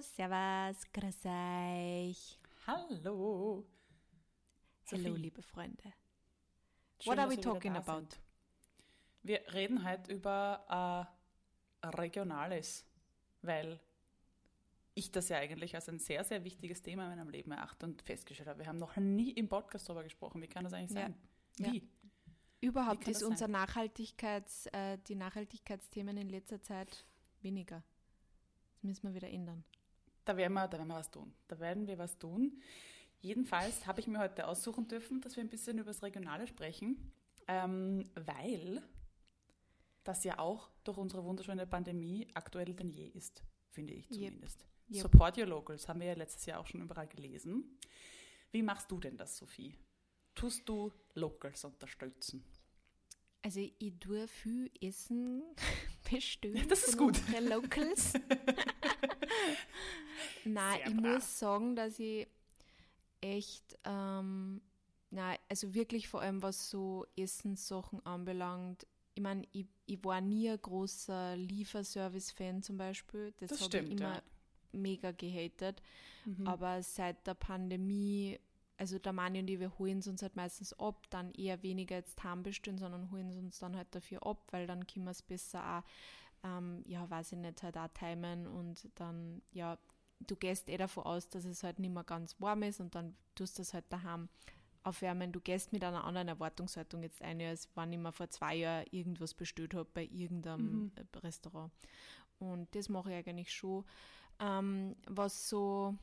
Servus, grüß euch. Hallo. Hallo, liebe Freunde. Schön, What are we talking about? sind. Wir reden heute über äh, Regionales, weil ich das ja eigentlich als ein sehr, sehr wichtiges Thema in meinem Leben erachte und festgestellt habe. Wir haben noch nie im Podcast darüber gesprochen. Wie kann das eigentlich Ja. sein? Ja. Wie? Überhaupt Wie kann ist unser Nachhaltigkeits, äh, die Nachhaltigkeitsthemen in letzter Zeit weniger. Das müssen wir wieder ändern. Da werden, wir, da werden wir was tun. Da werden wir was tun. Jedenfalls habe ich mir heute aussuchen dürfen, dass wir ein bisschen über das Regionale sprechen, ähm, weil das ja auch durch unsere wunderschöne Pandemie aktueller denn je ist, finde ich Yep. zumindest. Yep. Support Your Locals haben wir ja letztes Jahr auch schon überall gelesen. Wie machst du denn das, Sophie? Tust du Locals unterstützen? Also ich tue viel Essen bestellen Das ist gut. Locals. Nein, Sehr ich brav. muss sagen, dass ich echt, ähm, nein, also wirklich vor allem was so Essenssachen anbelangt. Ich meine, ich, ich war nie ein großer Lieferservice-Fan zum Beispiel. Das, Das habe ich immer ja. mega gehatet. Mhm. Aber seit der Pandemie, also der Mani und ich, wir holen es uns halt meistens ab, dann eher weniger jetzt heim-bestellen, sondern holen es uns dann halt dafür ab, weil dann können wir es besser auch, ähm, ja, weiß ich nicht, halt auch timen und dann, ja, du gehst eh davon aus, dass es halt nicht mehr ganz warm ist und dann tust du es halt daheim aufwärmen. Du gehst mit einer anderen Erwartungshaltung jetzt ein, als wenn ich mir vor zwei Jahren irgendwas bestellt habe bei irgendeinem Mhm. Restaurant. Und das mache ich eigentlich schon. Ähm, was so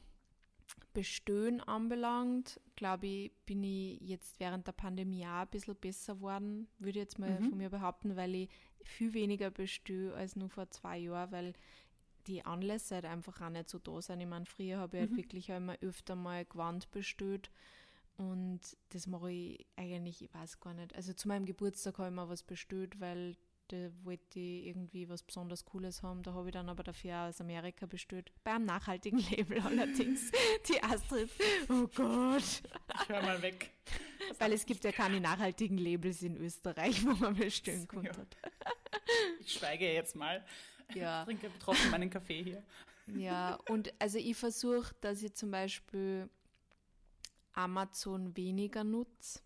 Bestellen anbelangt, glaube ich, bin ich jetzt während der Pandemie auch ein bisschen besser geworden, würde ich jetzt mal Mhm. von mir behaupten, weil ich viel weniger bestelle als nur vor zwei Jahren, weil die Anlässe halt einfach auch nicht so da sind. Ich meine, früher habe ich halt Mhm. wirklich auch immer öfter mal Gewand bestellt und das mache ich eigentlich, ich weiß gar nicht. Also zu meinem Geburtstag habe ich mir was bestellt, weil da wollte ich irgendwie was besonders Cooles haben. Da habe ich dann aber dafür auch aus Amerika bestellt. Bei einem nachhaltigen Label allerdings. Die Astrid, oh Gott. Ich höre mal weg. Weil es gibt ja keine nachhaltigen Labels in Österreich, wo man bestellen Ja. konnte. Ich schweige jetzt mal. Ja. Ich trinke betroffen meinen Kaffee hier. Ja, und also ich versuche, dass ich zum Beispiel Amazon weniger nutze.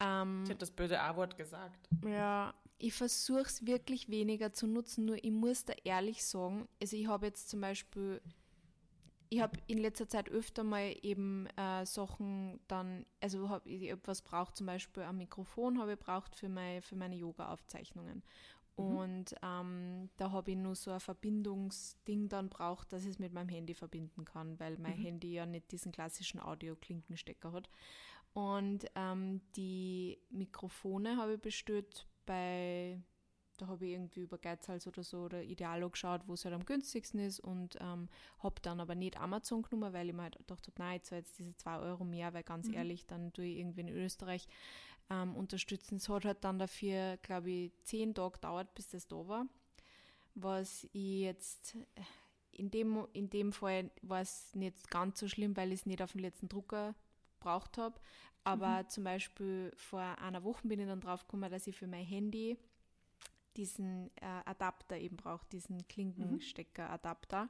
Ähm, Ich habe das böse A-Wort gesagt. Ja, ich versuche es wirklich weniger zu nutzen, nur ich muss da ehrlich sagen, also ich habe jetzt zum Beispiel, ich habe in letzter Zeit öfter mal eben äh, Sachen dann, also habe ich etwas braucht, zum Beispiel ein Mikrofon habe ich braucht für, mein, für meine Yoga-Aufzeichnungen. Und ähm, da habe ich nur so ein Verbindungsding dann braucht, dass ich es mit meinem Handy verbinden kann, weil mein Handy ja nicht diesen klassischen Audio-Klinkenstecker hat. Und ähm, die Mikrofone habe ich bestellt bei, da habe ich irgendwie über Geizhals oder so oder Idealo geschaut, wo es halt am günstigsten ist und ähm, habe dann aber nicht Amazon genommen, weil ich mir halt gedacht habe, nein, ich zahle jetzt diese 2 Euro mehr, weil ganz ehrlich, dann tue ich irgendwie in Österreich ähm, unterstützen. Es hat halt dann dafür, glaube ich, 10 Tage gedauert, bis das da war. Was ich jetzt äh, in dem, in dem Fall war es nicht ganz so schlimm, weil ich es nicht auf dem letzten Drucker braucht habe. Aber zum Beispiel vor einer Woche bin ich dann drauf gekommen, dass ich für mein Handy diesen äh, Adapter eben brauche, diesen Klinkenstecker-Adapter.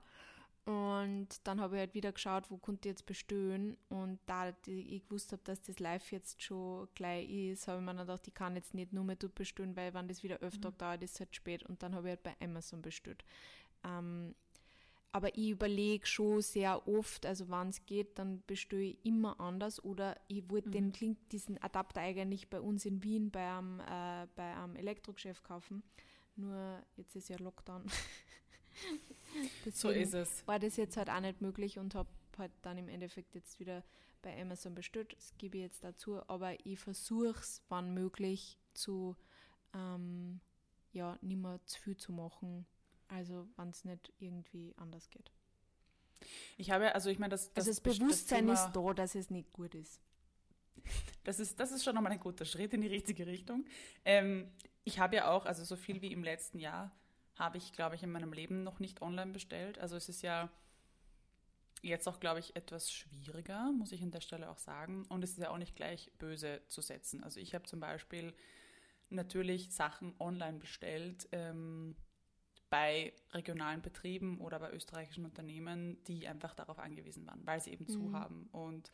Und dann habe ich halt wieder geschaut, wo konnte ich jetzt bestellen. Und da ich gewusst habe, dass das live jetzt schon gleich ist, habe ich mir dann gedacht, ich kann jetzt nicht nur mehr dort bestellen, weil wenn das wieder öfter dauert, ist es halt spät. Und dann habe ich halt bei Amazon bestellt. Ähm, aber ich überlege schon sehr oft, also wenn es geht, dann bestelle ich immer anders oder ich wollte den Klink, diesen Adapter eigentlich bei uns in Wien bei einem, äh, bei einem Elektrogeschäft kaufen. Nur jetzt ist ja Lockdown. So ist es. war das jetzt halt auch nicht möglich und habe halt dann im Endeffekt jetzt wieder bei Amazon bestellt. Das gebe ich jetzt dazu, aber ich versuche es, wann möglich, zu ähm, ja, nicht mehr zu viel zu machen. Also wenn es nicht irgendwie anders geht. Ich habe, also ich meine, das, das, also das das Bewusstsein Thema- ist da, dass es nicht gut ist. Das ist, das ist schon nochmal ein guter Schritt in die richtige Richtung. Ähm, ich habe ja auch, also so viel wie im letzten Jahr, habe ich, glaube ich, in meinem Leben noch nicht online bestellt. Also es ist ja jetzt auch, glaube ich, etwas schwieriger, muss ich an der Stelle auch sagen. Und es ist ja auch nicht gleich böse zu setzen. Also ich habe zum Beispiel natürlich Sachen online bestellt, ähm, bei regionalen Betrieben oder bei österreichischen Unternehmen, die einfach darauf angewiesen waren, weil sie eben mhm. zu haben. Und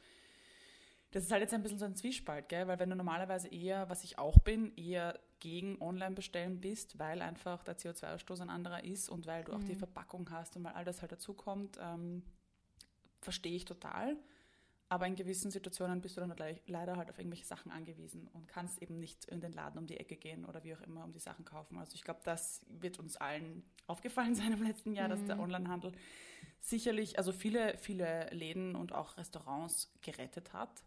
das ist halt jetzt ein bisschen so ein Zwiespalt, gell? weil wenn du normalerweise eher, was ich auch bin, eher gegen Online-Bestellen bist, weil einfach der CO2-Ausstoß ein anderer ist und weil du mhm. auch die mhm. Verpackung hast und weil all das halt dazukommt, ähm, verstehe ich total. Aber in gewissen Situationen bist du dann leider halt auf irgendwelche Sachen angewiesen und kannst eben nicht in den Laden um die Ecke gehen oder wie auch immer um die Sachen kaufen. Also ich glaube, das wird uns allen aufgefallen sein im letzten Jahr, mhm. dass der mhm. Onlinehandel sicherlich, also viele, viele Läden und auch Restaurants gerettet hat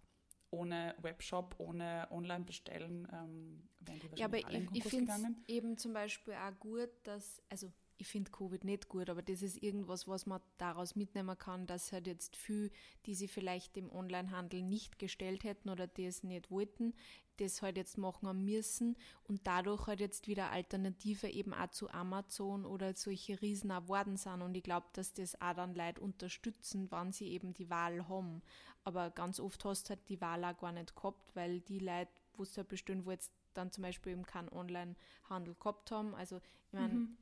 ohne Webshop, ohne Online-Bestellen ähm, wären die wahrscheinlich ja, aber alle in ich, ich finde eben zum Beispiel auch gut, dass, also ich finde Covid nicht gut, aber das ist irgendwas, was man daraus mitnehmen kann, dass halt jetzt viele, die sie vielleicht im Onlinehandel nicht gestellt hätten oder die es nicht wollten, das halt jetzt machen müssen und dadurch halt jetzt wieder Alternative eben auch zu Amazon oder solche Riesen erworben sind und ich glaube, dass das auch dann Leute unterstützen, wann sie eben die Wahl haben. Aber ganz oft hast du halt die Wahl auch gar nicht gehabt, weil die Leute, wo es halt bestehen, wo jetzt dann zum Beispiel eben keinen Online-Handel gehabt haben. Also ich meine, mhm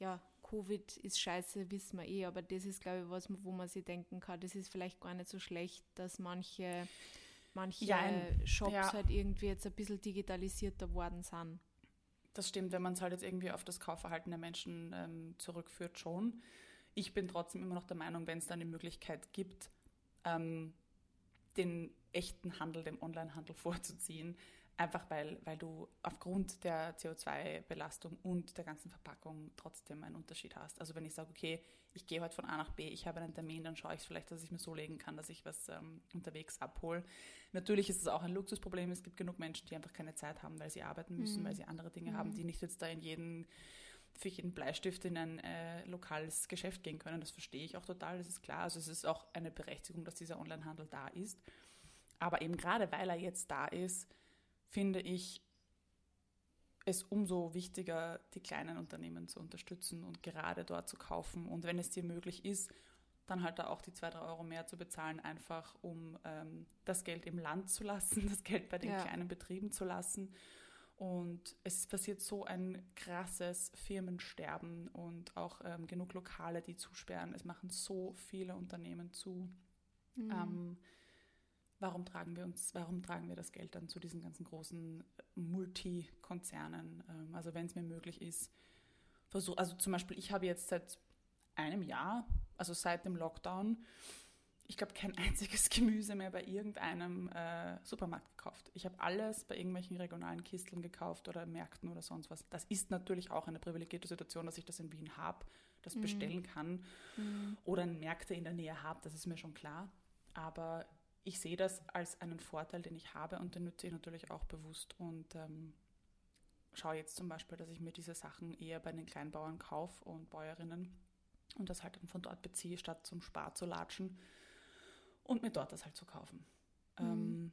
ja, Covid ist scheiße, wissen wir eh, aber das ist, glaube ich, was, wo man sich denken kann, das ist vielleicht gar nicht so schlecht, dass manche, manche ja, Shops ja. halt irgendwie jetzt ein bisschen digitalisierter worden sind. Das stimmt, wenn man es halt jetzt irgendwie auf das Kaufverhalten der Menschen ähm, zurückführt, schon. Ich bin trotzdem immer noch der Meinung, wenn es dann die Möglichkeit gibt, ähm, den echten Handel dem Onlinehandel vorzuziehen, Einfach weil, weil du aufgrund der CO2-Belastung und der ganzen Verpackung trotzdem einen Unterschied hast. Also wenn ich sage, okay, ich gehe heute von A nach B, ich habe einen Termin, dann schaue ich vielleicht, dass ich mir so legen kann, dass ich was ähm, unterwegs abhole. Natürlich ist es auch ein Luxusproblem. Es gibt genug Menschen, die einfach keine Zeit haben, weil sie arbeiten müssen, mhm. weil sie andere Dinge mhm. haben, die nicht jetzt da in jeden für jeden Bleistift in ein äh, lokales Geschäft gehen können. Das verstehe ich auch total, das ist klar. Also es ist auch eine Berechtigung, dass dieser Onlinehandel da ist. Aber eben gerade weil er jetzt da ist, finde ich es umso wichtiger, die kleinen Unternehmen zu unterstützen und gerade dort zu kaufen. Und wenn es dir möglich ist, dann halt da auch die zwei, drei Euro mehr zu bezahlen, einfach um ähm, das Geld im Land zu lassen, das Geld bei den ja. kleinen Betrieben zu lassen. Und es passiert so ein krasses Firmensterben und auch ähm, genug Lokale, die zusperren. Es machen so viele Unternehmen zu. Mhm. Ähm, warum tragen wir uns, warum tragen wir das Geld dann zu diesen ganzen großen äh, Multikonzernen? Ähm, also wenn es mir möglich ist, versuch, also zum Beispiel, ich habe jetzt seit einem Jahr, also seit dem Lockdown, ich glaube, kein einziges Gemüse mehr bei irgendeinem äh, Supermarkt gekauft. Ich habe alles bei irgendwelchen regionalen Kisteln gekauft oder Märkten oder sonst was. Das ist natürlich auch eine privilegierte Situation, dass ich das in Wien habe, das mhm. bestellen kann mhm. oder Märkte in der Nähe habe, das ist mir schon klar. Aber ich sehe das als einen Vorteil, den ich habe und den nutze ich natürlich auch bewusst und ähm, schaue jetzt zum Beispiel, dass ich mir diese Sachen eher bei den Kleinbauern kaufe und Bäuerinnen und das halt dann von dort beziehe, statt zum Spar zu latschen und mir dort das halt zu kaufen. Mhm. Ähm,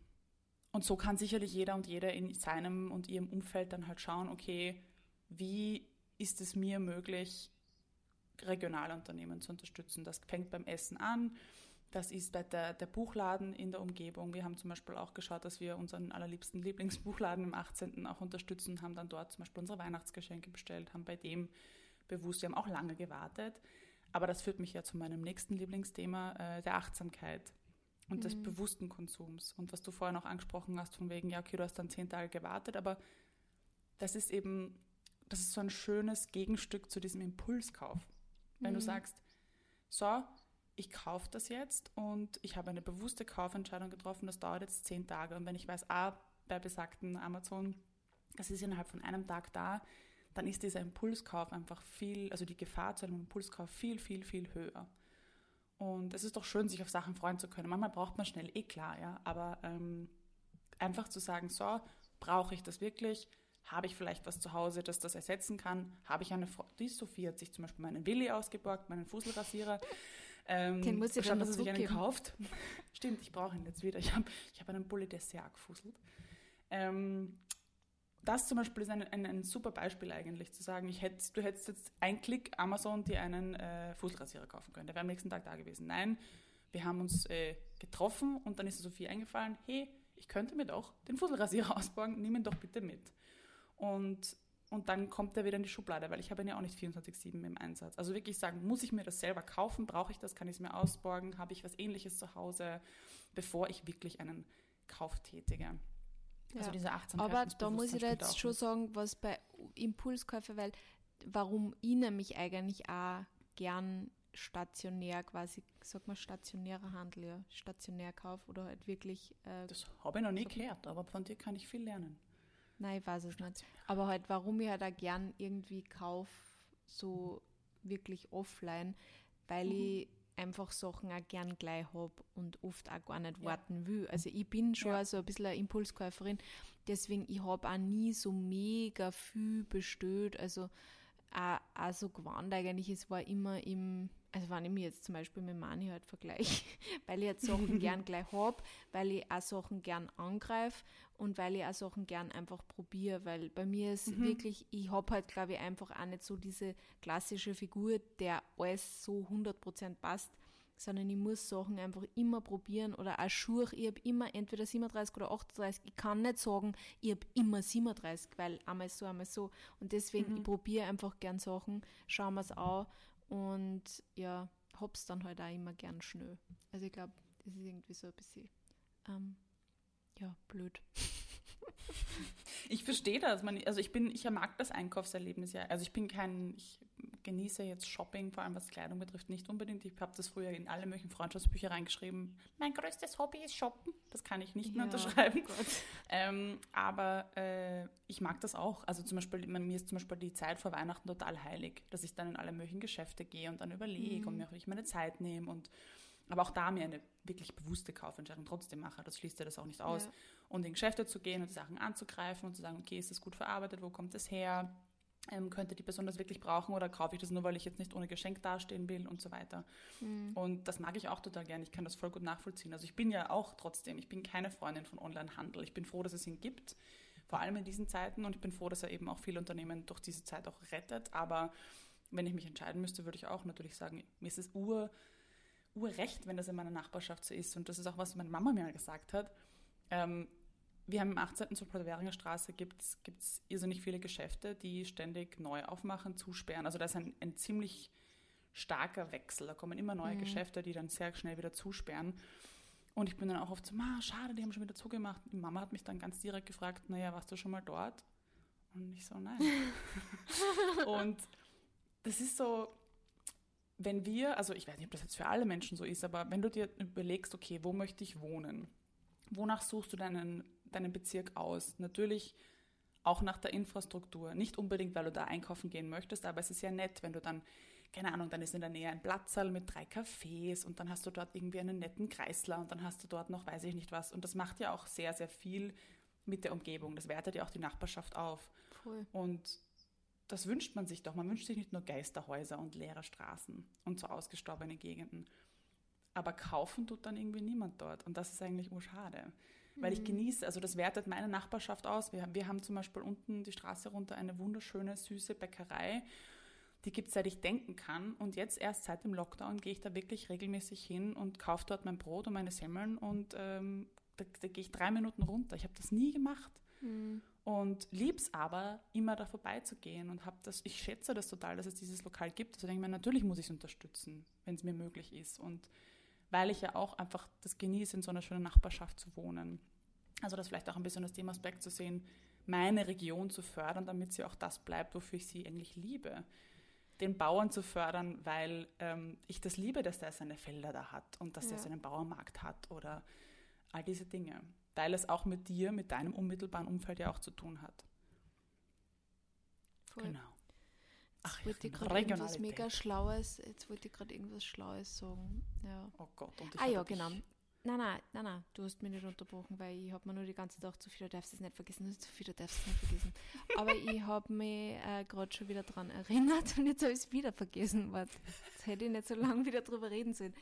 und so kann sicherlich jeder und jede in seinem und ihrem Umfeld dann halt schauen, okay, wie ist es mir möglich, regionale Unternehmen zu unterstützen. Das fängt beim Essen an, das ist bei der, der Buchladen in der Umgebung. Wir haben zum Beispiel auch geschaut, dass wir unseren allerliebsten Lieblingsbuchladen im 18. auch unterstützen, haben dann dort zum Beispiel unsere Weihnachtsgeschenke bestellt, haben bei dem bewusst, wir haben auch lange gewartet. Aber das führt mich ja zu meinem nächsten Lieblingsthema, äh, der Achtsamkeit und mhm. des bewussten Konsums. Und was du vorher noch angesprochen hast, von wegen, ja, okay, du hast dann zehn Tage gewartet, aber das ist eben, das ist so ein schönes Gegenstück zu diesem Impulskauf. Wenn mhm. du sagst, so, ich kaufe das jetzt und ich habe eine bewusste Kaufentscheidung getroffen, das dauert jetzt zehn Tage. Und wenn ich weiß, ah, bei besagten Amazon, das ist innerhalb von einem Tag da, dann ist dieser Impulskauf einfach viel, also die Gefahr zu einem Impulskauf viel, viel, viel höher. Und es ist doch schön, sich auf Sachen freuen zu können. Manchmal braucht man schnell, eh klar, ja, aber ähm, einfach zu sagen, so, brauche ich das wirklich? Habe ich vielleicht was zu Hause, das das ersetzen kann? Habe ich eine Frau, die Sophie hat sich zum Beispiel meinen Willi ausgeborgt, meinen Fusselrasierer. Ähm, Den muss ich dann dass er sich einen kauft. Stimmt, ich brauche ihn jetzt wieder. Ich habe ich hab einen Bulli, der sehr gefusselt. Ähm, das zum Beispiel ist ein, ein, ein, super Beispiel eigentlich, zu sagen, ich hätte, du hättest jetzt ein Klick Amazon dir einen äh, Fusselrasierer kaufen können. Der wäre am nächsten Tag da gewesen. Nein, wir haben uns äh, getroffen und dann ist Sophie eingefallen, hey, ich könnte mir doch den Fusselrasierer ausborgen, nimm ihn doch bitte mit. Und und dann kommt er wieder in die Schublade, weil ich habe ihn ja auch nicht 24-7 im Einsatz. Also wirklich sagen, muss ich mir das selber kaufen? Brauche ich das? Kann ich es mir ausborgen? Habe ich was ähnliches zu Hause, bevor ich wirklich einen Kauf tätige? Also Ja. Also diese Achtsamkeit. Aber und das da muss ich da jetzt schon sagen, was bei Impulskäufe, weil warum ich nämlich eigentlich auch gern stationär quasi, sag mal stationärer Handel, ja, stationär kauf oder halt wirklich, äh, Das habe ich noch nie gehört, aber von dir kann ich viel lernen. Nein, ich weiß es nicht. Aber halt, warum ich halt auch gern irgendwie kauf, so wirklich offline, weil Mhm. ich einfach Sachen auch gern gleich habe und oft auch gar nicht Ja. warten will. Also ich bin schon Ja. so ein bisschen eine Impulskäuferin, deswegen ich habe auch nie so mega viel bestellt, also auch, auch so gewandt eigentlich, es war immer im, also wenn ich mich jetzt zum Beispiel mit Mani halt vergleiche, weil ich jetzt Sachen gern gleich habe, weil ich auch Sachen gern angreife und weil ich auch Sachen gern einfach probiere, weil bei mir ist Mhm. wirklich, ich habe halt glaube ich einfach auch nicht so diese klassische Figur, der alles so 100% passt, sondern ich muss Sachen einfach immer probieren oder auch Schuhe, ich habe immer entweder 37 oder 38, ich kann nicht sagen, ich habe immer 37, weil einmal so, einmal so und deswegen, Mhm. ich probiere einfach gern Sachen, schauen wir es an und ja, hab's dann halt auch immer gern schnell. Also ich glaube, das ist irgendwie so ein bisschen, ähm, ja, blöd. Ich verstehe das. Man, also ich bin, ich mag das Einkaufserlebnis ja. Also ich bin kein, ich genieße jetzt Shopping, vor allem was Kleidung betrifft, nicht unbedingt. Ich habe das früher in alle möglichen Freundschaftsbücher reingeschrieben. Mein größtes Hobby ist Shoppen. Das kann ich nicht mehr Ja, unterschreiben. Gott. Ähm, aber äh, ich mag das auch. Also zum Beispiel, ich meine, mir ist zum Beispiel die Zeit vor Weihnachten total heilig, dass ich dann in alle möglichen Geschäfte gehe und dann überlege Mhm. und mir auch wirklich meine Zeit nehme und aber auch da mir eine wirklich bewusste Kaufentscheidung trotzdem mache. Das schließt ja das auch nicht aus. Ja. Und in Geschäfte zu gehen und die Sachen anzugreifen und zu sagen, okay, ist das gut verarbeitet, wo kommt das her? Ähm, könnte die Person das wirklich brauchen oder kaufe ich das nur, weil ich jetzt nicht ohne Geschenk dastehen will und so weiter. Mhm. Und das mag ich auch total gerne. Ich kann das voll gut nachvollziehen. Also ich bin ja auch trotzdem, ich bin keine Freundin von Onlinehandel. Ich bin froh, dass es ihn gibt, vor allem in diesen Zeiten. Und ich bin froh, dass er eben auch viele Unternehmen durch diese Zeit auch rettet. Aber wenn ich mich entscheiden müsste, würde ich auch natürlich sagen, mir ist es ur, urrecht, wenn das in meiner Nachbarschaft so ist. Und das ist auch, was meine Mama mir mal gesagt hat. Ähm, wir haben im 18. zur Portwäringer Straße gibt es irrsinnig viele Geschäfte, die ständig neu aufmachen, zusperren. Also da ist ein, ein ziemlich starker Wechsel. Da kommen immer neue Mhm. Geschäfte, die dann sehr schnell wieder zusperren. Und ich bin dann auch oft so, Ma, schade, die haben schon wieder zugemacht. Die Mama hat mich dann ganz direkt gefragt, naja, warst du schon mal dort? Und ich so, nein. und das ist so, wenn wir, also ich weiß nicht, ob das jetzt für alle Menschen so ist, aber wenn du dir überlegst, okay, wo möchte ich wohnen? Wonach suchst du deinen, deinen Bezirk aus? Natürlich auch nach der Infrastruktur. Nicht unbedingt, weil du da einkaufen gehen möchtest, aber es ist ja nett, wenn du dann, keine Ahnung, dann ist in der Nähe ein Platzsaal mit drei Cafés und dann hast du dort irgendwie einen netten Kreisler und dann hast du dort noch, weiß ich nicht was. Und das macht ja auch sehr, sehr viel mit der Umgebung. Das wertet ja auch die Nachbarschaft auf. Voll. Und das wünscht man sich doch. Man wünscht sich nicht nur Geisterhäuser und leere Straßen und so ausgestorbene Gegenden. Aber kaufen tut dann irgendwie niemand dort. Und das ist eigentlich urschade. Weil ich genieße, also das wertet meine Nachbarschaft aus. Wir, wir haben zum Beispiel unten die Straße runter eine wunderschöne, süße Bäckerei. Die gibt es seit ich denken kann. Und jetzt erst seit dem Lockdown gehe ich da wirklich regelmäßig hin und kaufe dort mein Brot und meine Semmeln. Und ähm, da, da gehe ich drei Minuten runter. Ich habe das nie gemacht Mhm. Und lieb's aber, immer da vorbeizugehen und habe das, ich schätze das total, dass es dieses Lokal gibt. Also denke ich mir, natürlich muss ich es unterstützen, wenn es mir möglich ist. Und weil ich ja auch einfach das genieße, in so einer schönen Nachbarschaft zu wohnen. Also das vielleicht auch ein bisschen aus dem Aspekt zu sehen, meine Region zu fördern, damit sie auch das bleibt, wofür ich sie eigentlich liebe. Den Bauern zu fördern, weil ähm, ich das liebe, dass der seine Felder da hat und dass Ja. er seinen Bauernmarkt hat oder all diese Dinge. Weil es auch mit dir, mit deinem unmittelbaren Umfeld ja auch zu tun hat. Voll. Genau. Jetzt Ach, wollte ich ja, gerade irgendwas mega Schlaues, jetzt wollte ich gerade irgendwas Schlaues sagen. Ja. Oh Gott. Und ich Ah ja, genau. Nein, nein, nein, nein, du hast mich nicht unterbrochen, weil ich habe mir nur die ganze Zeit gedacht, Sophie, du darfst es nicht vergessen, Sophie, du darfst es nicht vergessen. Aber ich habe mich äh, gerade schon wieder dran erinnert und jetzt habe ich es wieder vergessen. Warte, jetzt hätte ich nicht so lange wieder drüber reden sollen.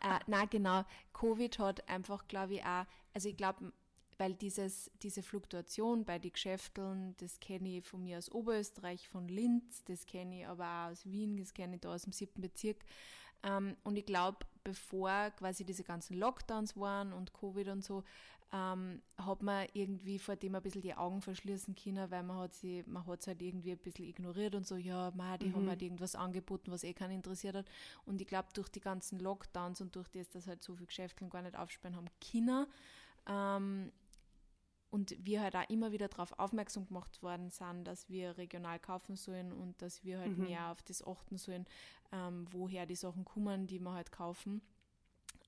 Äh, na genau, Covid hat einfach, glaube ich, auch, also ich glaube, weil dieses, diese Fluktuation bei den Geschäfteln, das kenne ich von mir aus Oberösterreich, von Linz, das kenne ich aber auch aus Wien, das kenne ich da aus dem siebten Bezirk. Ähm, und ich glaube, bevor quasi diese ganzen Lockdowns waren und Covid und so, ähm, hat man irgendwie vor dem ein bisschen die Augen verschließen können, weil man hat sie, man hat es halt irgendwie ein bisschen ignoriert und so, ja, ma, die mhm. haben halt irgendwas angeboten, was eh keinen interessiert hat. Und ich glaube, durch die ganzen Lockdowns und durch das, dass halt so viele Geschäfte gar nicht aufsperren haben, China, ähm, und wir halt auch immer wieder darauf aufmerksam gemacht worden sind, dass wir regional kaufen sollen und dass wir halt mhm. mehr auf das achten sollen, ähm, woher die Sachen kommen, die wir halt kaufen.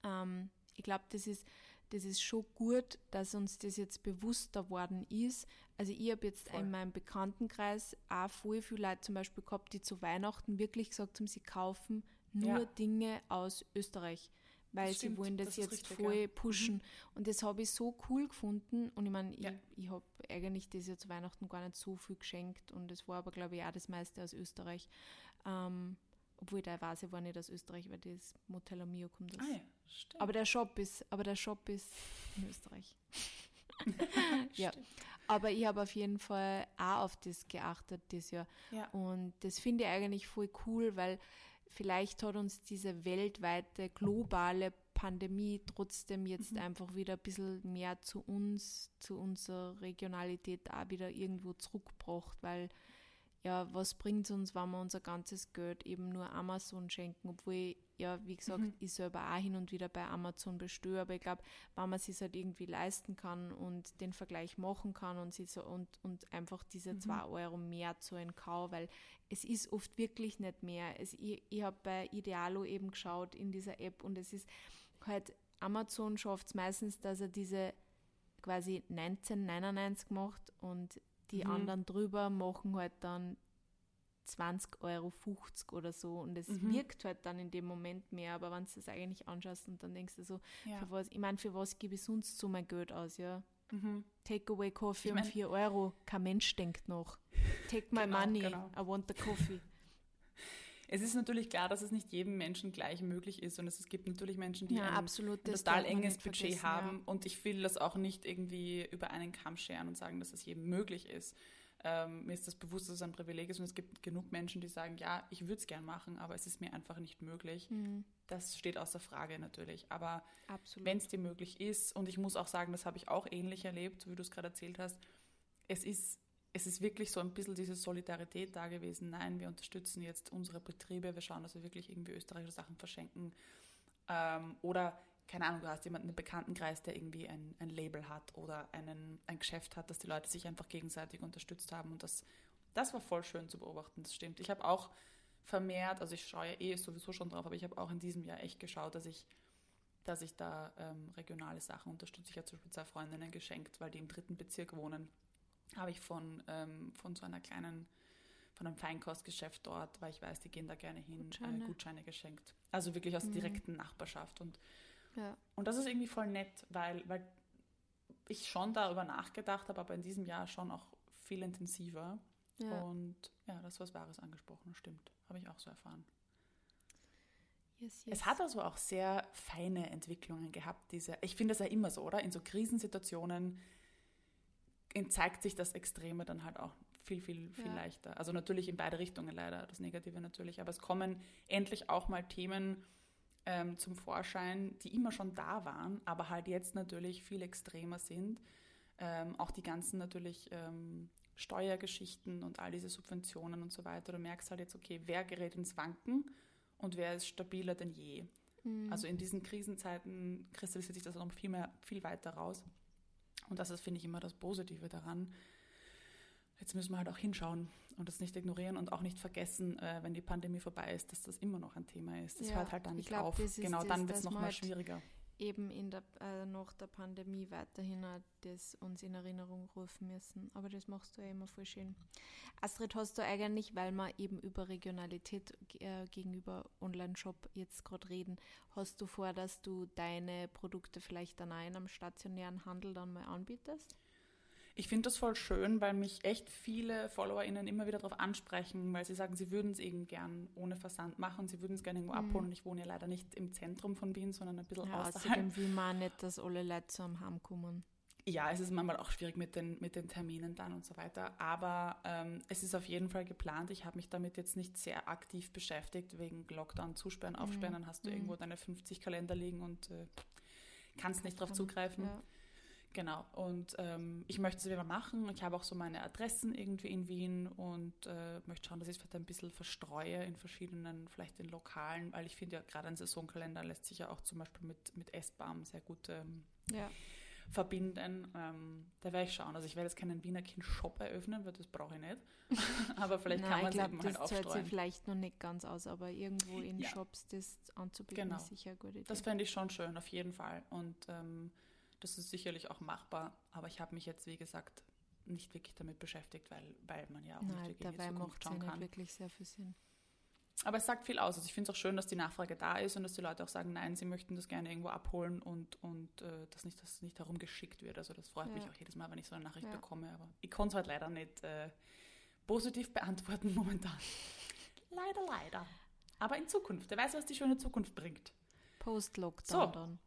Ähm, ich glaube, das ist, das ist schon gut, dass uns das jetzt bewusster worden ist. Also ich habe jetzt Voll. in meinem Bekanntenkreis auch voll viele Leute zum Beispiel gehabt, die zu Weihnachten wirklich gesagt haben, sie kaufen nur ja. Dinge aus Österreich weil sie wollen das, das jetzt richtig, voll ja. pushen. Mhm. Und das habe ich so cool gefunden. Und ich meine, ja. ich, ich habe eigentlich das ja zu Weihnachten gar nicht so viel geschenkt. Und es war aber, glaube ich, auch das meiste aus Österreich. Ähm, obwohl der ich war nicht aus Österreich, weil das Motel Mio kommt aus. Ah, ja, stimmt. Aber der Shop ist, aber der Shop ist in Österreich. ja. Aber ich habe auf jeden Fall auch auf das geachtet dieses Jahr. Ja. Und das finde ich eigentlich voll cool, weil vielleicht hat uns diese weltweite, globale Pandemie trotzdem jetzt mhm. einfach wieder ein bisschen mehr zu uns, zu unserer Regionalität auch wieder irgendwo zurückgebracht, weil ja, was bringt es uns, wenn wir unser ganzes Geld eben nur Amazon schenken, obwohl ich, ja, wie gesagt, mhm. ich selber auch hin und wieder bei Amazon bestelle, aber ich glaube, wenn man es sich halt irgendwie leisten kann und den Vergleich machen kann und, sie so, und, und einfach diese mhm. zwei Euro mehr zu Kau, weil es ist oft wirklich nicht mehr. Es, ich ich habe bei Idealo eben geschaut in dieser App und es ist halt, Amazon schafft es meistens, dass er diese quasi 1999 macht und die mhm. anderen drüber machen halt dann 20 Euro 50 oder so und es mhm. wirkt halt dann in dem Moment mehr, aber wenn du das eigentlich anschaust und dann denkst du so, ja. für was, ich meine, für was gebe ich sonst so mein Geld aus, ja? Mhm. Takeaway Coffee ich mein, um 4 Euro, kein Mensch denkt noch. Take my genau, money, genau. I want the coffee. Es ist natürlich klar, dass es nicht jedem Menschen gleich möglich ist und es gibt natürlich Menschen, die ja, ein, absolut, ein total enges Budget haben ja. und ich will das auch nicht irgendwie über einen Kamm scheren und sagen, dass es jedem möglich ist. Ähm, mir ist das bewusst, dass es ein Privileg ist und es gibt genug Menschen, die sagen, ja, ich würde es gern machen, aber es ist mir einfach nicht möglich. Mhm. Das steht außer Frage natürlich. Aber wenn es dir möglich ist, und ich muss auch sagen, das habe ich auch ähnlich erlebt, wie du es gerade erzählt hast, es ist es ist wirklich so ein bisschen diese Solidarität da gewesen. Nein, wir unterstützen jetzt unsere Betriebe, wir schauen, dass wir wirklich irgendwie österreichische Sachen verschenken. Ähm, oder, keine Ahnung, du hast jemanden im Bekanntenkreis, der irgendwie ein, ein Label hat oder einen, ein Geschäft hat, dass die Leute sich einfach gegenseitig unterstützt haben. Und das, das war voll schön zu beobachten, das stimmt. Ich habe auch vermehrt, also ich schaue ja eh sowieso schon drauf, aber ich habe auch in diesem Jahr echt geschaut, dass ich dass ich da ähm, regionale Sachen unterstütze. Ich habe zum Beispiel zwei Freundinnen geschenkt, weil die im dritten Bezirk wohnen habe ich von, ähm, von so einer kleinen, von einem Feinkostgeschäft dort, weil ich weiß, die gehen da gerne hin, äh, Gutscheine, äh, Gutscheine geschenkt. Also wirklich aus mhm. direkten Nachbarschaft. Und, ja. und das ist irgendwie voll nett, weil, weil ich schon darüber nachgedacht habe, aber in diesem Jahr schon auch viel intensiver. Ja. Und ja, das was Wahres angesprochen, stimmt. Habe ich auch so erfahren. Yes, yes. Es hat also auch sehr feine Entwicklungen gehabt, diese, ich finde das ja immer so, oder? In so Krisensituationen zeigt sich das Extreme dann halt auch viel, viel, viel ja. leichter. Also natürlich in beide Richtungen leider, das Negative natürlich. Aber es kommen endlich auch mal Themen ähm, zum Vorschein, die immer schon da waren, aber halt jetzt natürlich viel extremer sind. Ähm, auch die ganzen natürlich ähm, Steuergeschichten und all diese Subventionen und so weiter. Du merkst halt jetzt, okay, wer gerät ins Wanken und wer ist stabiler denn je. Mhm. Also in diesen Krisenzeiten kristallisiert sich das noch viel mehr, viel weiter raus. Und das ist, finde ich, immer das Positive daran. Jetzt müssen wir halt auch hinschauen und das nicht ignorieren und auch nicht vergessen, äh, wenn die Pandemie vorbei ist, dass das immer noch ein Thema ist. Das ja, hört halt dann nicht glaub, auf. Genau dann wird es nochmal halt schwieriger eben in der, äh, nach der Pandemie weiterhin das uns in Erinnerung rufen müssen. Aber das machst du ja immer voll schön. Astrid, hast du eigentlich, weil wir eben über Regionalität äh, gegenüber Online-Shop jetzt gerade reden, hast du vor, dass du deine Produkte vielleicht dann auch in einem stationären Handel dann mal anbietest? Ich finde das voll schön, weil mich echt viele FollowerInnen immer wieder darauf ansprechen, weil sie sagen, sie würden es eben gern ohne Versand machen, sie würden es gerne irgendwo mhm. abholen. Und ich wohne ja leider nicht im Zentrum von Wien, sondern ein bisschen ja, außerhalb. Außerdem will man nicht, dass alle Leute zu einem Heim kommen. ja, es ist manchmal auch schwierig mit den, mit den Terminen dann und so weiter. Aber ähm, es ist auf jeden Fall geplant. Ich habe mich damit jetzt nicht sehr aktiv beschäftigt, wegen Lockdown, Zusperren, Aufsperren. Dann hast du Mhm. irgendwo deine 50 Kalender liegen und äh, kannst nicht darauf zugreifen. Ja. Genau. Und ähm, ich möchte es wieder machen. Ich habe auch so meine Adressen irgendwie in Wien und äh, möchte schauen, dass ich es vielleicht ein bisschen verstreue in verschiedenen, vielleicht in Lokalen, weil ich finde ja gerade ein Saisonkalender lässt sich ja auch zum Beispiel mit, mit S-Bahn sehr gut ähm, Ja. verbinden. Ähm, da werde ich schauen. Also ich werde jetzt keinen Wiener Kind-Shop eröffnen, weil das brauche ich nicht. aber vielleicht Nein, kann man es eben halt das zahlt sich aufstreuen. vielleicht noch nicht ganz aus, aber irgendwo in Ja. Shops das anzubieten Genau. ist sicher eine gute Idee. Das fände ich schon schön, auf jeden Fall. Und ähm, das ist sicherlich auch machbar. Aber ich habe mich jetzt, wie gesagt, nicht wirklich damit beschäftigt, weil, weil man ja auch nicht Nein, wirklich in die dabei Zukunft schauen nicht kann. wirklich sehr viel Sinn. Aber es sagt viel aus. Also ich finde es auch schön, dass die Nachfrage da ist und dass die Leute auch sagen, nein, sie möchten das gerne irgendwo abholen und, und äh, dass nicht, dass nicht herumgeschickt wird. Also das freut mich Ja. auch jedes Mal, wenn ich so eine Nachricht Ja. bekomme. Aber ich kann es halt leider nicht äh, positiv beantworten momentan. leider, leider. Aber in Zukunft. Wer weiß, was die schöne Zukunft bringt. Post-Lockdown So. dann.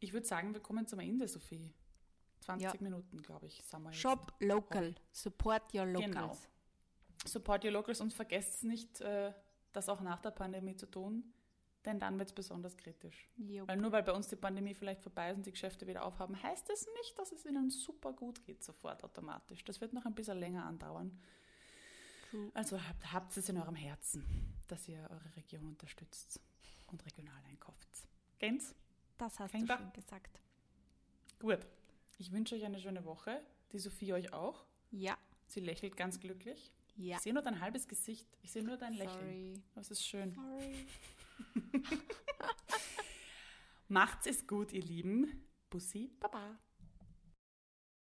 Ich würde sagen, wir kommen zum Ende, Sophie. 20 Ja. Minuten, glaube ich, sind wir jetzt. Shop local. Support your locals. Genau. Support your locals und vergesst nicht, äh, das auch nach der Pandemie zu tun, denn dann wird es besonders kritisch. Jo. Weil nur weil bei uns die Pandemie vielleicht vorbei ist und die Geschäfte wieder aufhaben, heißt es nicht, dass es ihnen super gut geht, sofort automatisch. Das wird noch ein bisschen länger andauern. True. Also habt, habt es in eurem Herzen, dass ihr eure Region unterstützt und regional einkauft. Gens? Das hast Fängt du schon gesagt. Gut. Ich wünsche euch eine schöne Woche. Die Sophie euch auch. Ja. Sie lächelt ganz glücklich. Ja. Ich sehe nur dein halbes Gesicht. Ich sehe nur dein Lächeln. Sorry. Das ist schön. Sorry. Macht's es gut, ihr Lieben. Bussi, Baba.